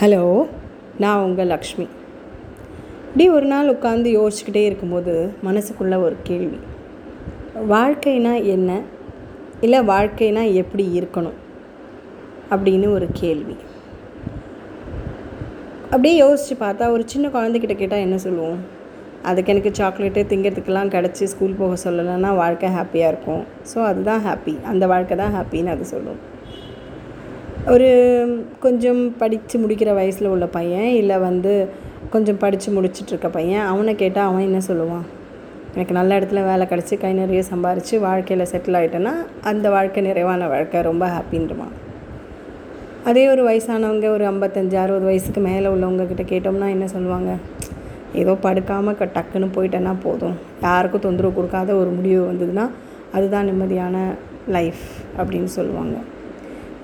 Hello நான் உங்கள் லக்ஷ்மி. இப்படி ஒரு நாள் உட்காந்து யோசிச்சுக்கிட்டே இருக்கும்போது மனசுக்குள்ள ஒரு கேள்வி. வாழ்க்கைனா என்ன? இல்லை வாழ்க்கைனா எப்படி இருக்கணும்? அப்படின்னு ஒரு கேள்வி. அப்படியே யோசித்து பார்த்தா ஒரு சின்ன குழந்தைக்கிட்ட கேட்டால் என்ன சொல்லுவோம்? அதுக்கு எனக்கு சாக்லேட்டு திங்கிறதுக்கெல்லாம் கிடச்சி ஸ்கூல் போக சொல்லலைன்னா வாழ்க்கை ஹாப்பியாக இருக்கும். ஸோ அதுதான் ஹாப்பி அந்த வாழ்க்கை தான் ஹாப்பின்னு அது சொல்லும். ஒரு கொஞ்சம் படித்து முடிக்கிற வயசில் உள்ள பையன் இல்லை வந்து கொஞ்சம் படித்து முடிச்சிட்ருக்க பையன் அவனை கேட்டால் அவன் என்ன சொல்லுவான்? எனக்கு நல்ல இடத்துல வேலை கிடச்சி கை நிறைய சம்பாரித்து வாழ்க்கையில் செட்டில் ஆகிட்டேன்னா அந்த வாழ்க்கை நிறைவான வாழ்க்கை ரொம்ப ஹாப்பின்றவான் அதே ஒரு வயசானவங்க ஒரு ஐம்பத்தஞ்சு அறுபது வயசுக்கு மேலே உள்ளவங்கக்கிட்ட கேட்டோம்னா என்ன சொல்லுவாங்க? ஏதோ படுக்காமல் க டக்குன்னு போயிட்டேன்னா போதும். யாருக்கும் தொந்தரவு கொடுக்காத ஒரு முடிவு வந்ததுன்னா அதுதான் நிம்மதியான லைஃப் அப்படின்னு சொல்லுவாங்க.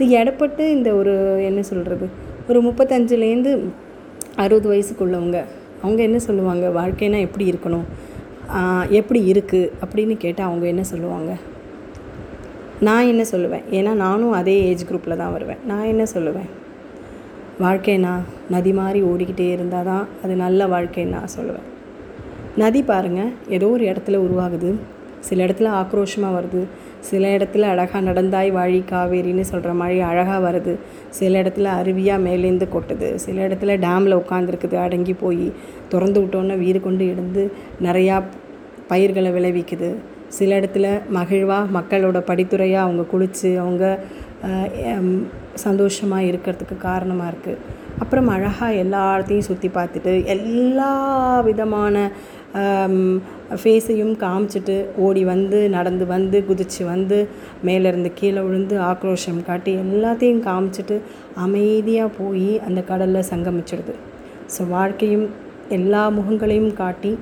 இது எடப்பட்டு இந்த ஒரு என்ன சொல்கிறது ஒரு முப்பத்தஞ்சுலேருந்து அறுபது வயசுக்குள்ளவங்க அவங்க என்ன சொல்லுவாங்க? வாழ்க்கைனா எப்படி இருக்கணும்? எப்படி இருக்குது அப்படின்னு கேட்டால் அவங்க என்ன சொல்லுவாங்க? நான் என்ன சொல்லுவேன்? ஏன்னா நானும் அதே ஏஜ் குரூப்பில் தான் வருவேன். நான் என்ன சொல்லுவேன்? வாழ்க்கைனா நதி மாதிரி ஓடிக்கிட்டே இருந்தால் தான் அது நல்ல வாழ்க்கைன்னு நான் சொல்லுவேன். நதி பாருங்கள் ஏதோ ஒரு இடத்துல உருவாகுது. சில இடத்துல ஆக்ரோஷமாக வருது. சில இடத்துல அழகாக நடந்தாய் வாழி காவேரின்னு சொல்கிற மாதிரி அழகாக வருது. சில இடத்துல அருவியாக மேலேருந்து கொட்டுது. சில இடத்துல டேமில் உட்காந்துருக்குது அடங்கி போய். திறந்து விட்டோன்னே வீடு கொண்டு எழுந்து நிறையா பயிர்களை விளைவிக்குது. சில இடத்துல மகிழ்வாக மக்களோட படித்துறையாக அவங்க குளித்து அவங்க சந்தோஷமாக இருக்கிறதுக்கு காரணமாக இருக்குது அப்புறம் அழகாக எல்லாத்தையும் சுற்றி பார்த்துட்டு எல்லா விதமான ஃபேஸையும் காமிச்சிட்டு ஓடி வந்து நடந்து வந்து குதித்து வந்து மேலேருந்து கீழே விழுந்து ஆக்ரோஷம் காட்டி எல்லாத்தையும் காமிச்சிட்டு அமைதியாக போய் அந்த கடலில் சங்கமிச்சிடுது. ஸோ வாழ்க்கையும் எல்லா முகங்களையும் காட்டி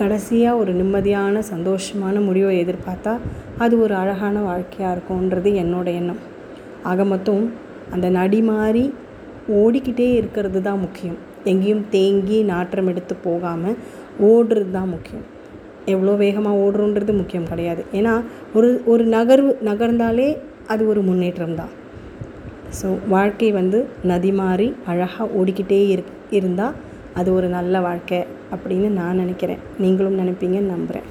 கடைசியாக ஒரு நிம்மதியான சந்தோஷமான முடிவை எதிர்பார்த்தா அது ஒரு அழகான வாழ்க்கையாக இருக்கும்ன்றது என்னோட எண்ணம். ஆக மொத்தம் அந்த நடி மாறி ஓடிக்கிட்டே இருக்கிறது தான் முக்கியம். எங்கேயும் தேங்கி நாற்றம் எடுத்து போகாமல் ஓடுறது தான் முக்கியம். எவ்வளோ வேகமாக ஓடுறோன்றது முக்கியம் கிடையாது. ஏன்னா ஒரு ஒரு நகர்வு நகர்ந்தாலே அது ஒரு முன்னேற்றம் தான். ஸோ வாழ்க்கை வந்து நதி மாறி அழகாக ஓடிக்கிட்டே இரு இருந்தால் அது ஒரு நல்ல வாழ்க்கை அப்படின்னு நான் நினைக்கிறேன். நீங்களும் நினைப்பீங்கன்னு நம்புகிறேன்